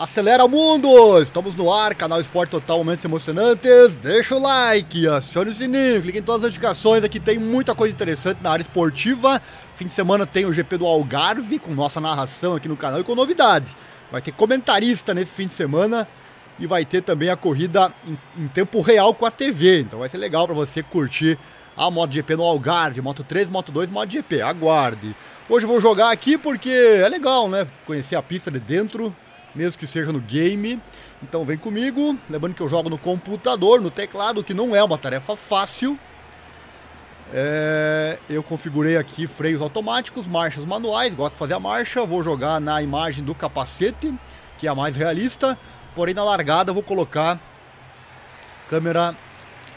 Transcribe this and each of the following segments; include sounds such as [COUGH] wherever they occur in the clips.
Acelera o mundo! Estamos no ar, canal Esporte Total, momentos emocionantes. Deixa o like, acione o sininho, clique em todas as notificações. Aqui tem muita coisa interessante na área esportiva. Fim de semana tem o GP do Algarve, com nossa narração aqui no canal e com novidade. Vai ter comentarista nesse fim de semana e vai ter também a corrida em, em tempo real com a TV. Então vai ser legal para você curtir a MotoGP no Algarve, Moto 3, Moto 2, MotoGP. Aguarde. Hoje eu vou jogar aqui porque é legal, né? Conhecer a pista de dentro mesmo que seja no game. Então vem comigo, lembrando que eu jogo no computador, no teclado, que não é uma tarefa fácil. É, eu configurei aqui freios automáticos, marchas manuais, gosto de fazer a marcha, vou jogar na imagem do capacete, que é a mais realista, porém na largada vou colocar câmera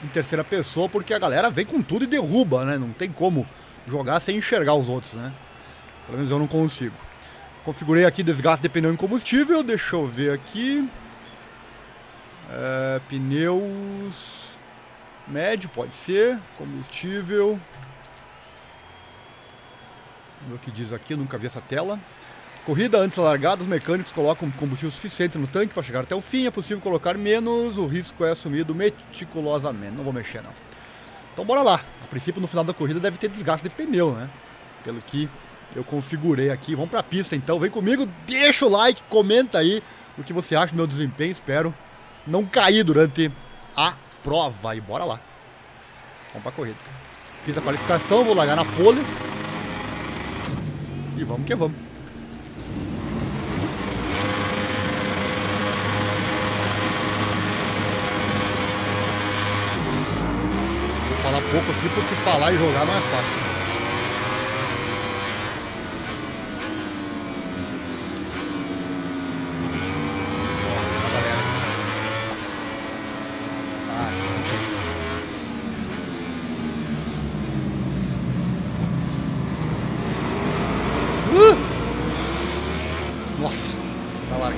em terceira pessoa, porque a galera vem com tudo e derruba, né? Não tem como jogar sem enxergar os outros, né? Pelo menos eu não consigo. Configurei aqui desgaste de pneu em combustível. Deixa eu ver aqui. É, pneus médio, pode ser. Combustível. Vamos ver o que diz aqui, nunca vi essa tela. Corrida antes da largada, os mecânicos colocam combustível suficiente no tanque para chegar até o fim. É possível colocar menos, o risco é assumido meticulosamente. Não vou mexer, não. Então bora lá. A princípio, no final da corrida deve ter desgaste de pneu, né? Pelo que eu configurei aqui. Vamos para a pista então, vem comigo, deixa o like, comenta aí o que você acha do meu desempenho. Espero não cair durante a prova e bora lá. Vamos para a corrida. Fiz a qualificação, vou largar na pole. E vamos que vamos. Vou falar pouco aqui porque falar e jogar não é fácil.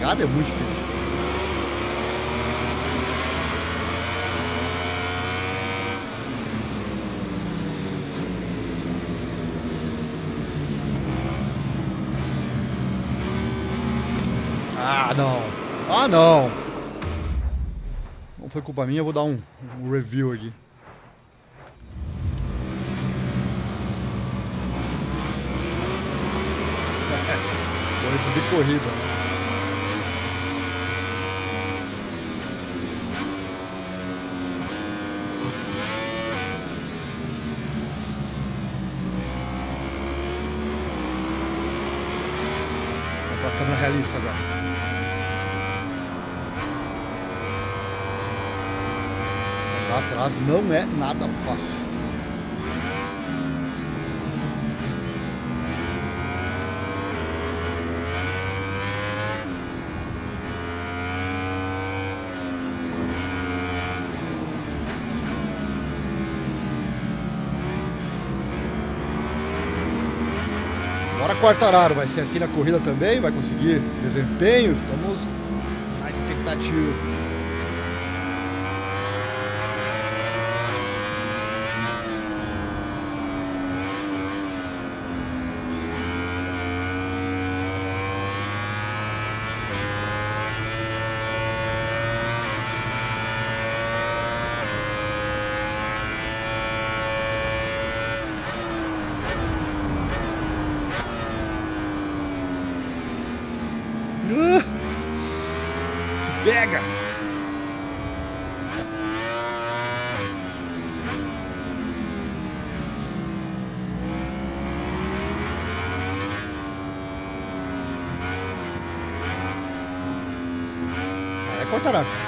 largada é muito difícil. Ah, não. Ah, não. Não foi culpa minha, eu vou dar um, um review aqui. [LAUGHS] Corrida de corrida. Né? câmera realista agora. Atrás não é nada fácil. Bora Quartararo, vai ser assim na corrida também, vai conseguir desempenho, estamos na expectativa. Pega! É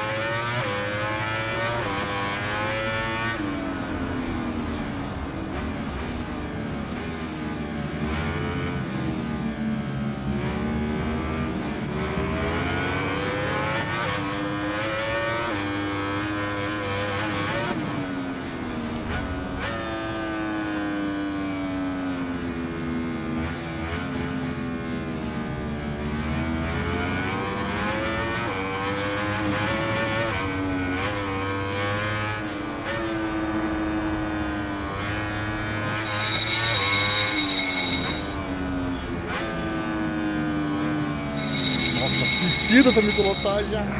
cortará. fodida essa microlotagem. Nossa!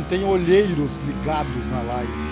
Não tenha olheiros ligados na live.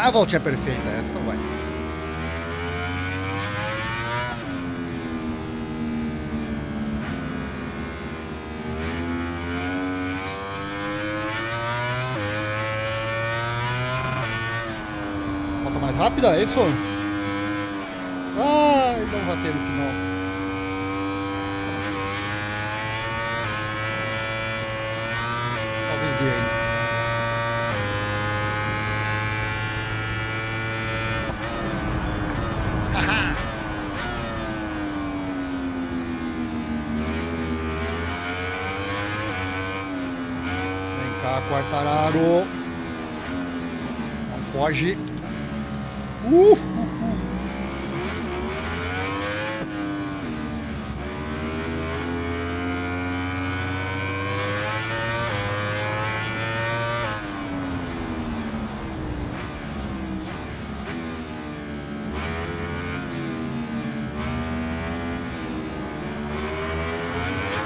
Ah, a voltinha perfeita, essa vai. Volta mais rápida, é isso? Ai, não vai ter no final. Talvez dê ainda. Vem cá, Quartararo. Não foge. Uh, uh, uh.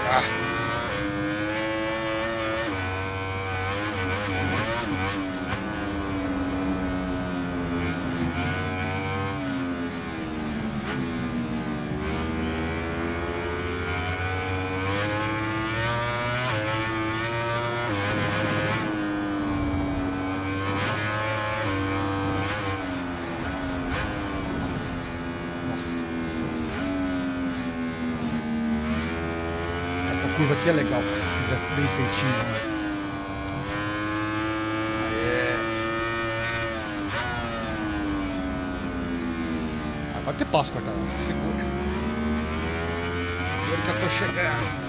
Ah. curva aqui é legal, se fizer bem feitinho. Né? Agora ter passo, Quartararo. Segura. Segura que eu tô chegando.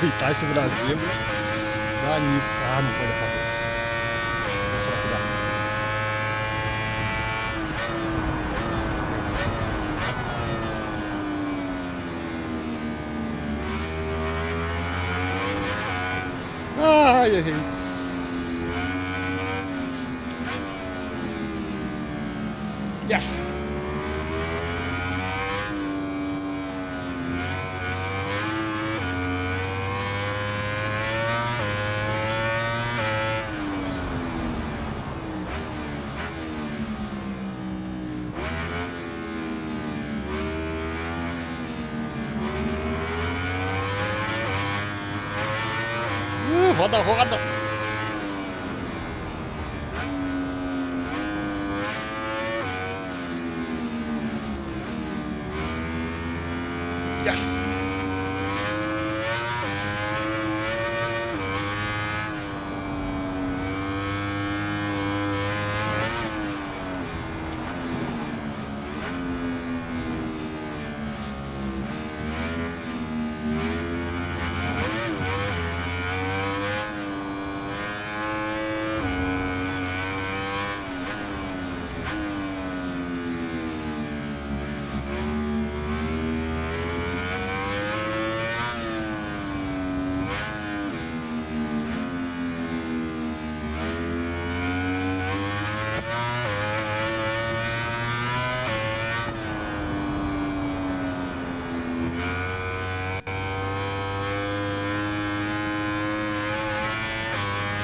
Deitar esse Brasil dá nisso. Ah, não foi dessa vez. Vou será que dá? Ai, errei.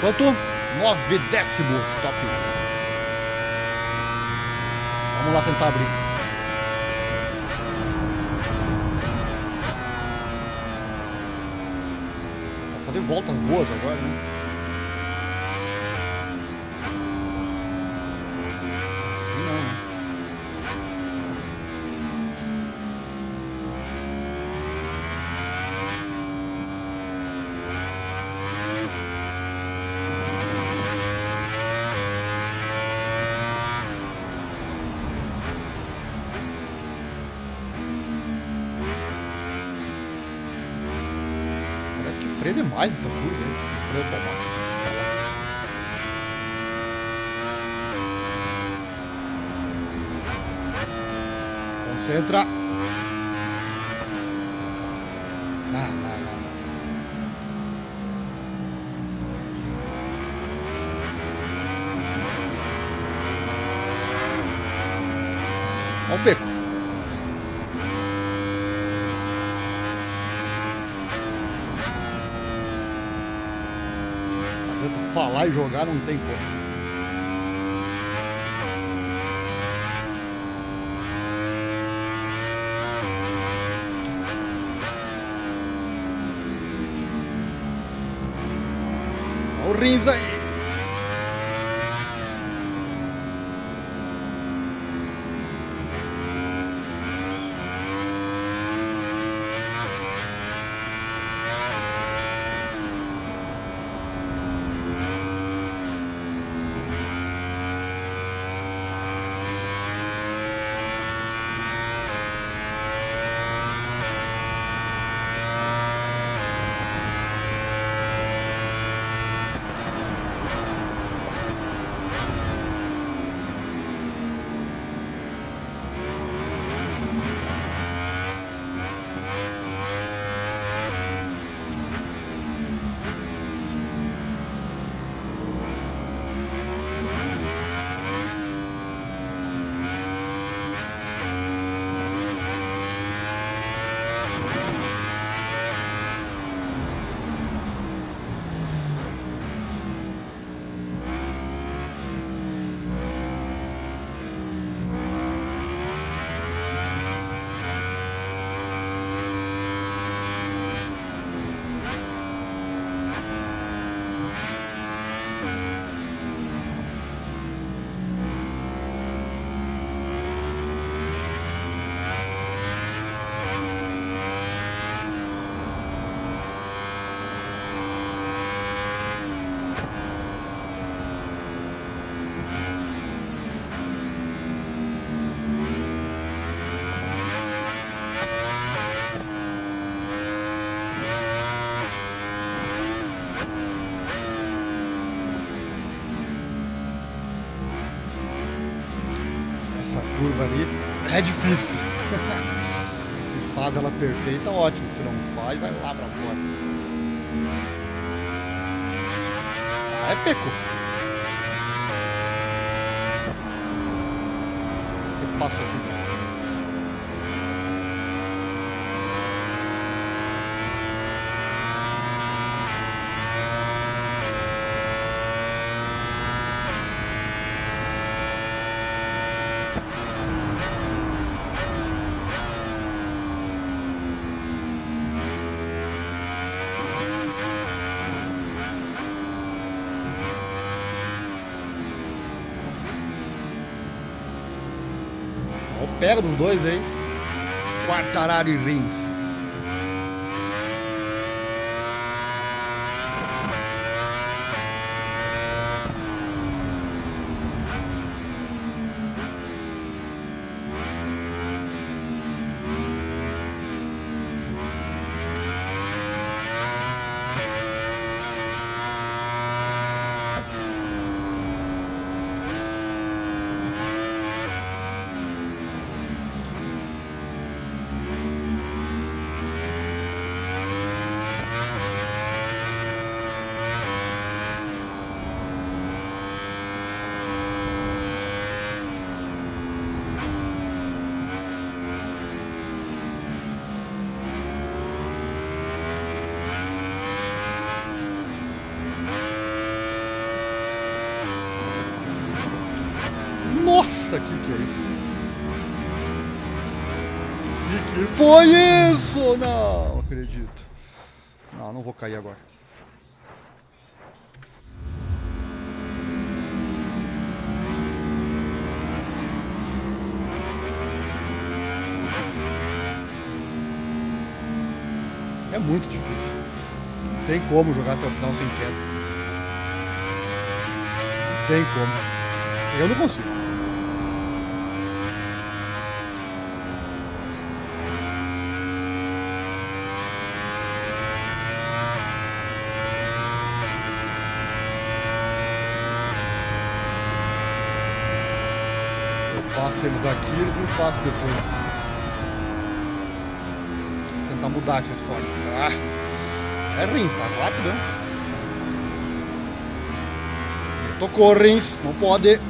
Quanto? Nove décimos. Top. Vamos lá tentar abrir. Tá fazendo voltas boas agora, né? freia demais essa curva, hein? Freio automático. Concentra. Ah, não, não, não. O beco. falar e jogar não tem como. Rins aí. Perfeita, ótimo. Se não faz, vai lá pra fora. É peco. Que passa aqui. Pega dos dois aí. Quartararo e Rins. Nossa, que que é isso? Que que foi isso? Não acredito. Não, não vou cair agora. É muito difícil. Não tem como jogar até o final sem queda. Não tem como. Eu não consigo. Eles aqui, eles me passam depois. Vou tentar mudar essa história. Ah, é Rins, tá rápido, né? Tocou Rins, não pode.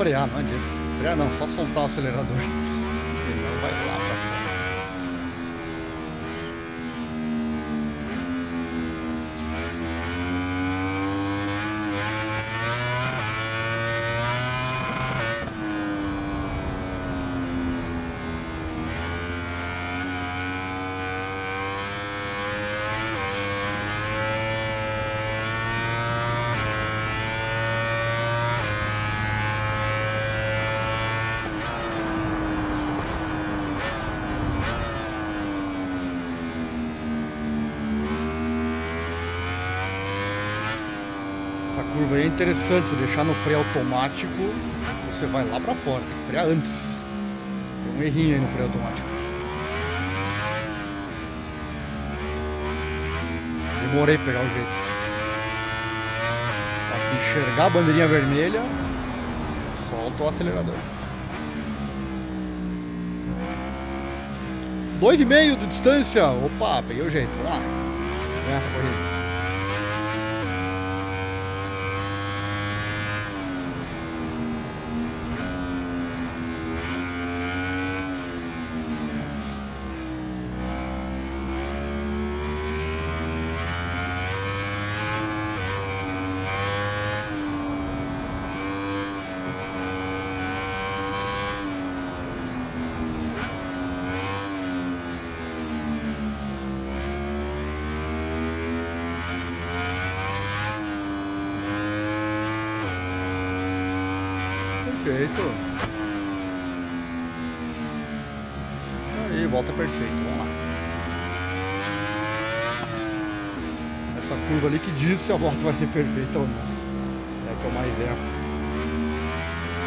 Frear, não adianta. Frear não, só soltar o acelerador. Senão vai lá pra fora. Essa curva aí é interessante, se deixar no freio automático, você vai lá pra fora, tem que frear antes. Tem um errinho aí no freio automático. Demorei pra pegar o jeito. Pra enxergar a bandeirinha vermelha, solta o acelerador. Dois e meio de distância. Opa, peguei o jeito. Vamos lá. Ganhar essa corrida. perfeito. Aí, volta perfeito. Vamos lá. Essa curva ali que diz se a volta vai ser perfeita ou não. É que eu mais erro.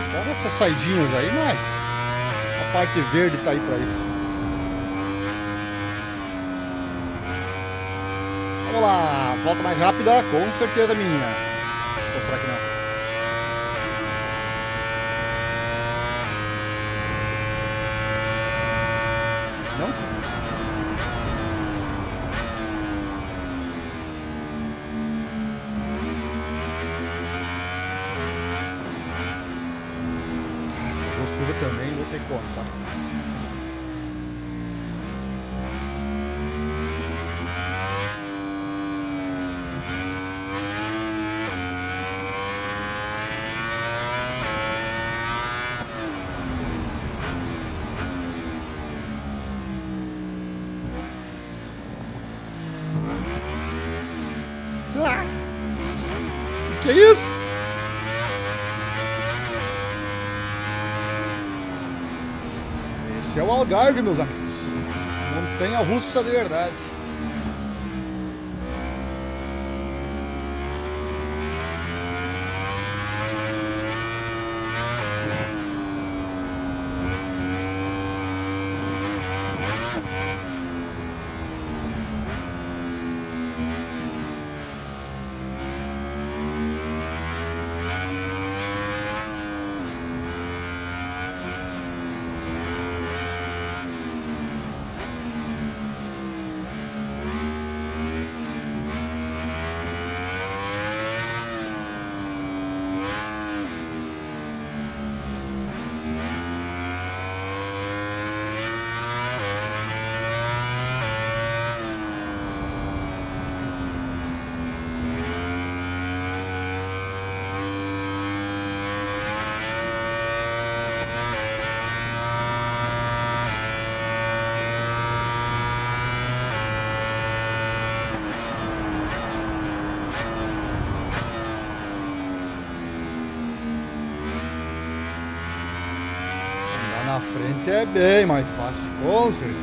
Fora essas saidinhas aí, mas a parte verde tá aí pra isso. Vamos lá, volta mais rápida, com certeza minha. Algarve, meus amigos. Montanha russa de verdade. Frente é bem mais fácil, com certeza.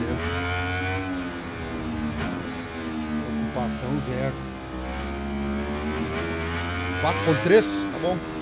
Preocupação zero. 4.3, tá bom.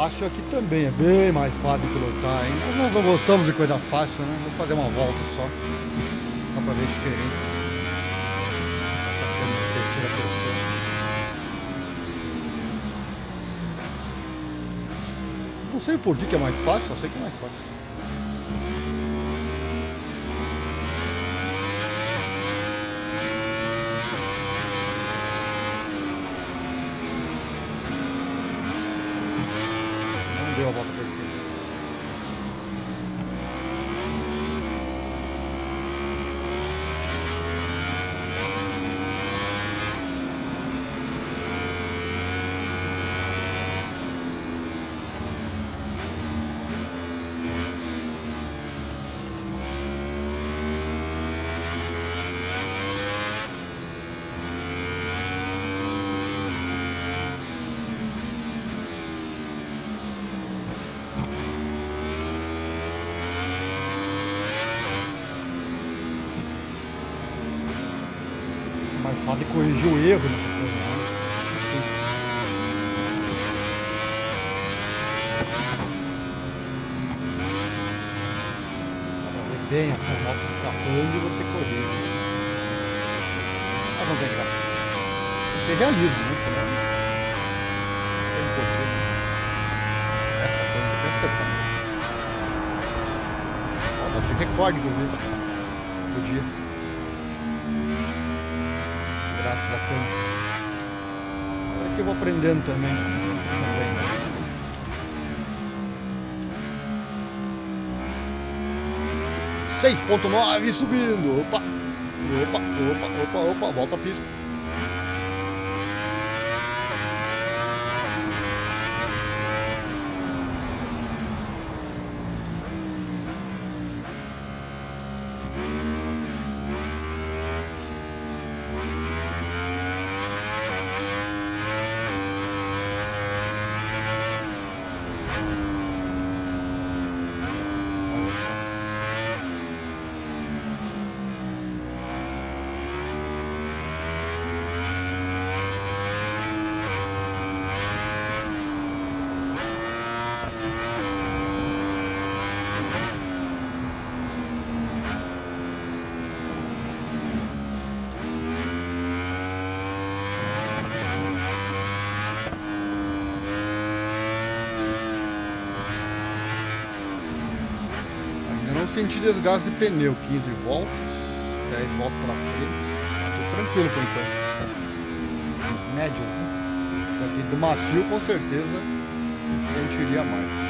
Fácil aqui também, é bem mais fácil pilotar, hein? Nós não gostamos de coisa fácil, né? Vou fazer uma volta só. Só pra ver a diferença. Não sei por que é mais fácil, só sei que é mais fácil. deu a volta perfeita. fase corrigir o erro nessa coisa, né? Assim. Dá pra ver bem a moto escapando e você corrige. Mas não tem graça. Tem que ter realismo, né? Senão não tem porquê. Essa coisa aqui é espetáculo. Ó, bati recorde, inclusive, do dia. Graças a câmera. Mas aqui eu vou aprendendo também. também. Seis ponto nove subindo. Opa! Opa, opa, opa, opa, volta a pista. Desgaste de pneu, 15 voltas, 10 voltas para frente. Tô tranquilo por enquanto. Os médios, né? Ido macio, com certeza sentiria mais.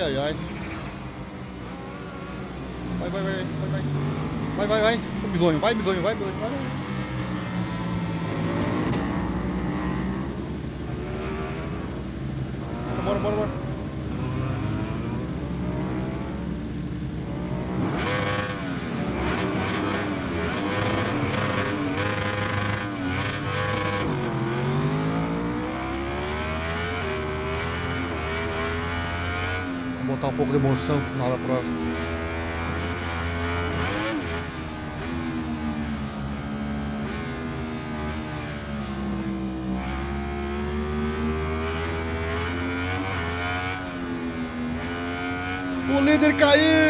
Ai, ai, ai. Vai, vai, vai, vai, vai. Vai, vai, vai. Ô, Bisonho, vai, Bisonho, vai, Bisonho, vai. Bora, bora, bora. Vamos botar um pouco de emoção pro final da prova. O líder caiu!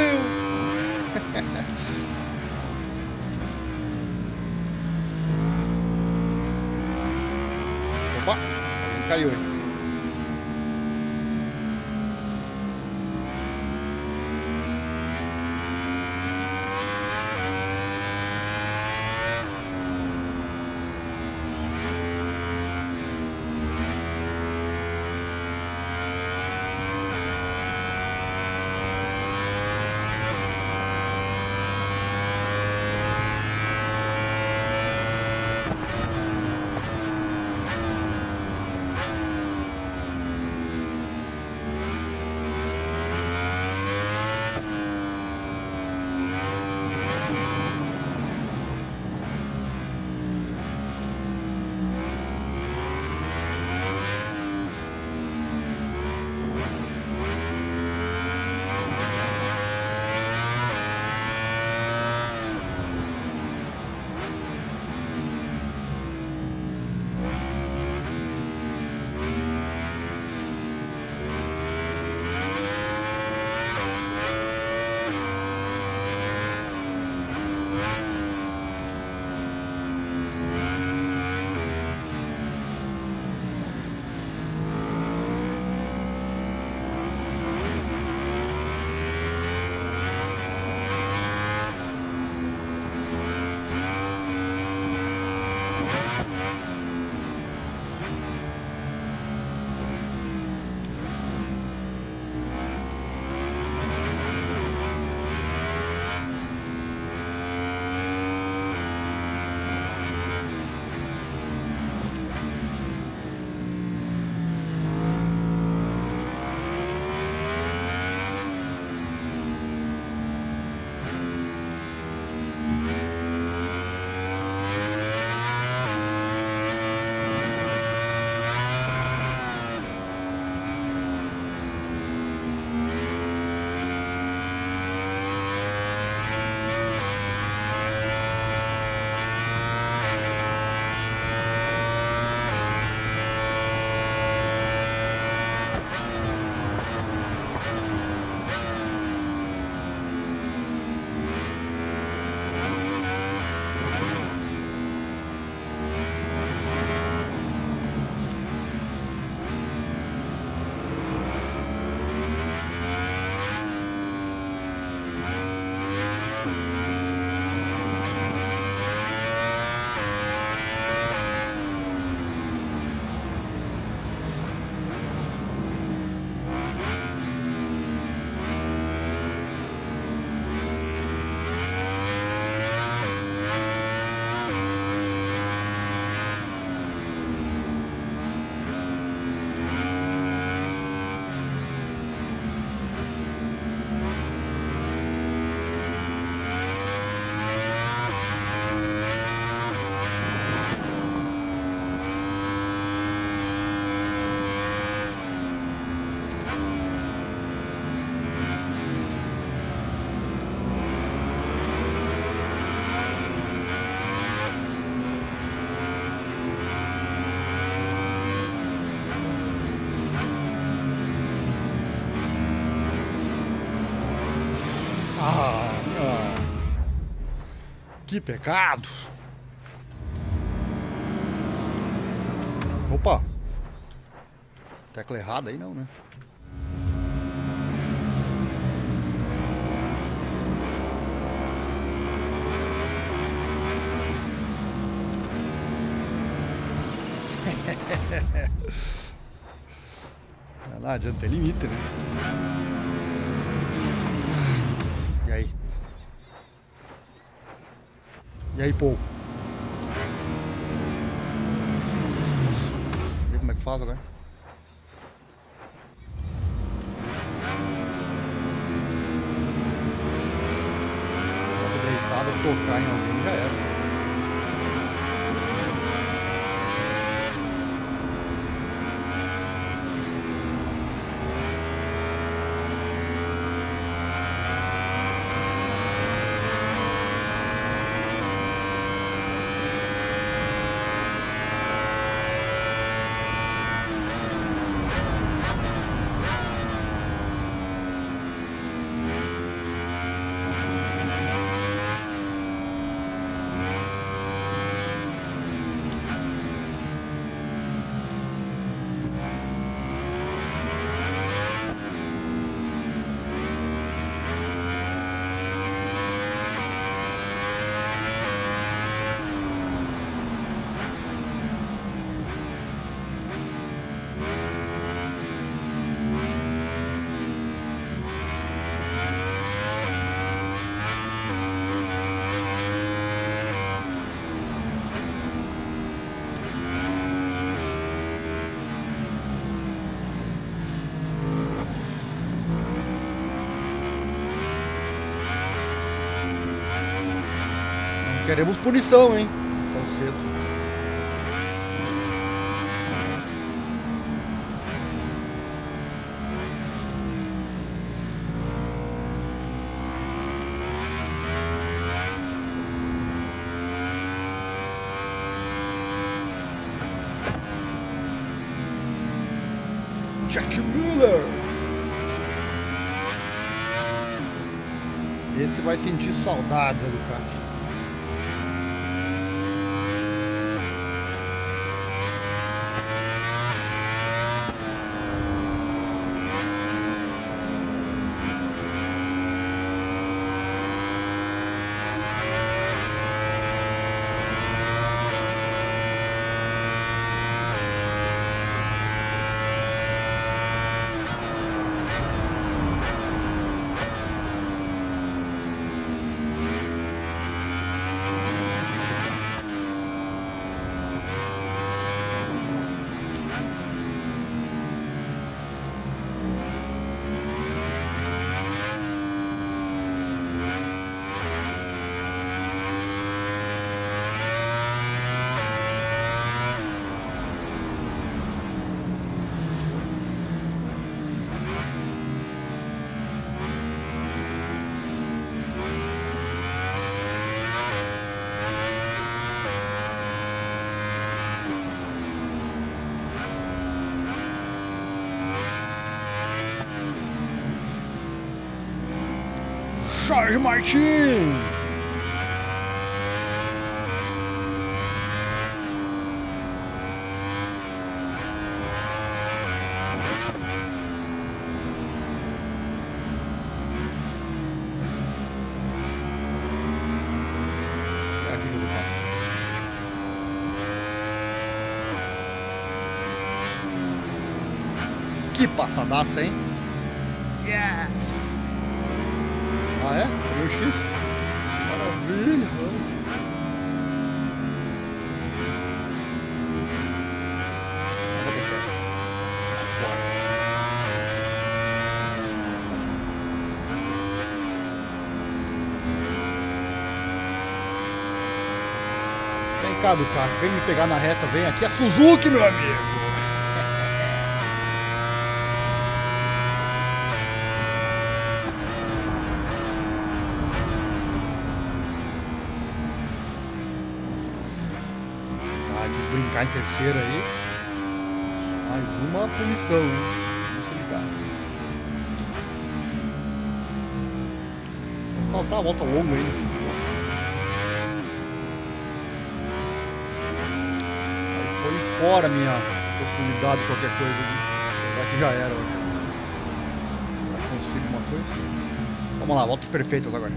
Que pecado! Opa! Tecla errada aí não, né? [LAUGHS] Não adianta, tem limite, né? E aí? E aí, Paul? Vê como é que faz agora? Bota deitada, tocar em alguém já era. Queremos punição, hein? Tão cedo. Jack Miller. Esse vai sentir saudades, Alucard. Jorge Martin. Que passadaça, hein? É? X? Maravilha! Vem cá, Ducati, vem me pegar na reta, vem aqui a Suzuki, meu amigo! ficar em terceiro aí. Mais uma punição, hein? Vamos se ligar. Vamos faltar a volta longa aí. Foi fora minha possibilidade de qualquer coisa. Né? Será que já era hoje? Será que consigo uma coisa? Vamos lá, voltas perfeitas agora.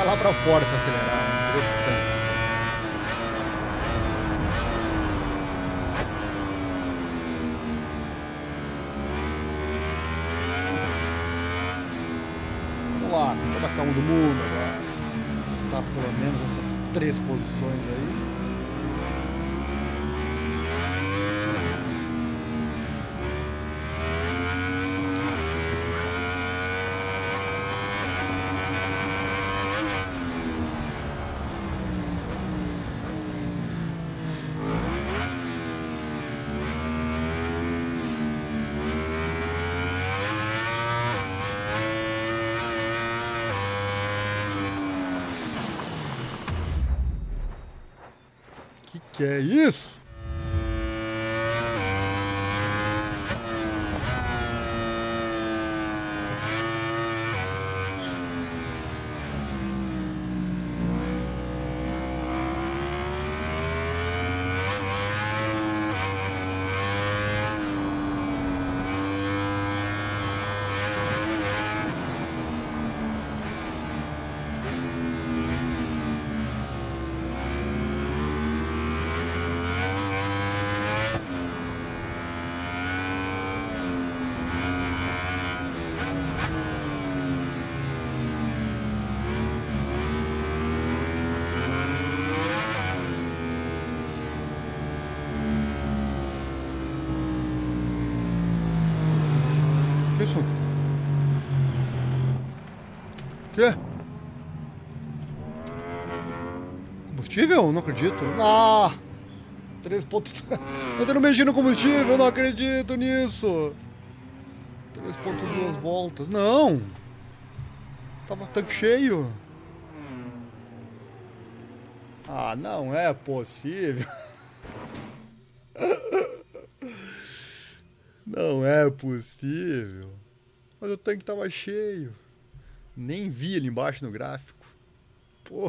Vai lá para fora se acelerar. Interessante. Vamos lá, toda a calma do mundo agora. Está pelo menos essas três posições aí. Que é isso? Que isso? Quê? Combustível? Não acredito. Ah! 3 pontos. [LAUGHS] Eu tô mexendo no combustível, não acredito nisso. 3.2 voltas. Não! Tava tanque cheio. Ah, não é possível. [LAUGHS] Não é possível. Mas o tanque tava cheio. Nem vi ali embaixo no gráfico. Pô.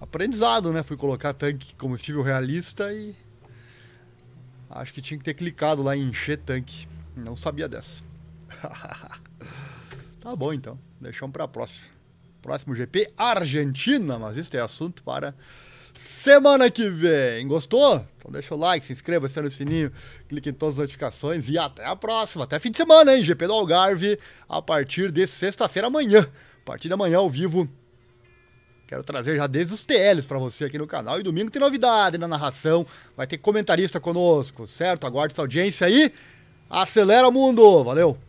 Aprendizado, né? Fui colocar tanque combustível realista e. Acho que tinha que ter clicado lá em encher tanque. Não sabia dessa. [LAUGHS] tá bom então. Deixamos pra próxima. Próximo GP, Argentina. Mas isso é assunto para semana que vem. Gostou? Então deixa o like, se inscreva, acione o sininho, clique em todas as notificações e até a próxima. Até fim de semana, hein? GP do Algarve a partir de sexta-feira amanhã. A partir de amanhã ao vivo. Quero trazer já desde os TLs para você aqui no canal. E domingo tem novidade na narração. Vai ter comentarista conosco, certo? Aguarde essa audiência aí. Acelera o mundo. Valeu!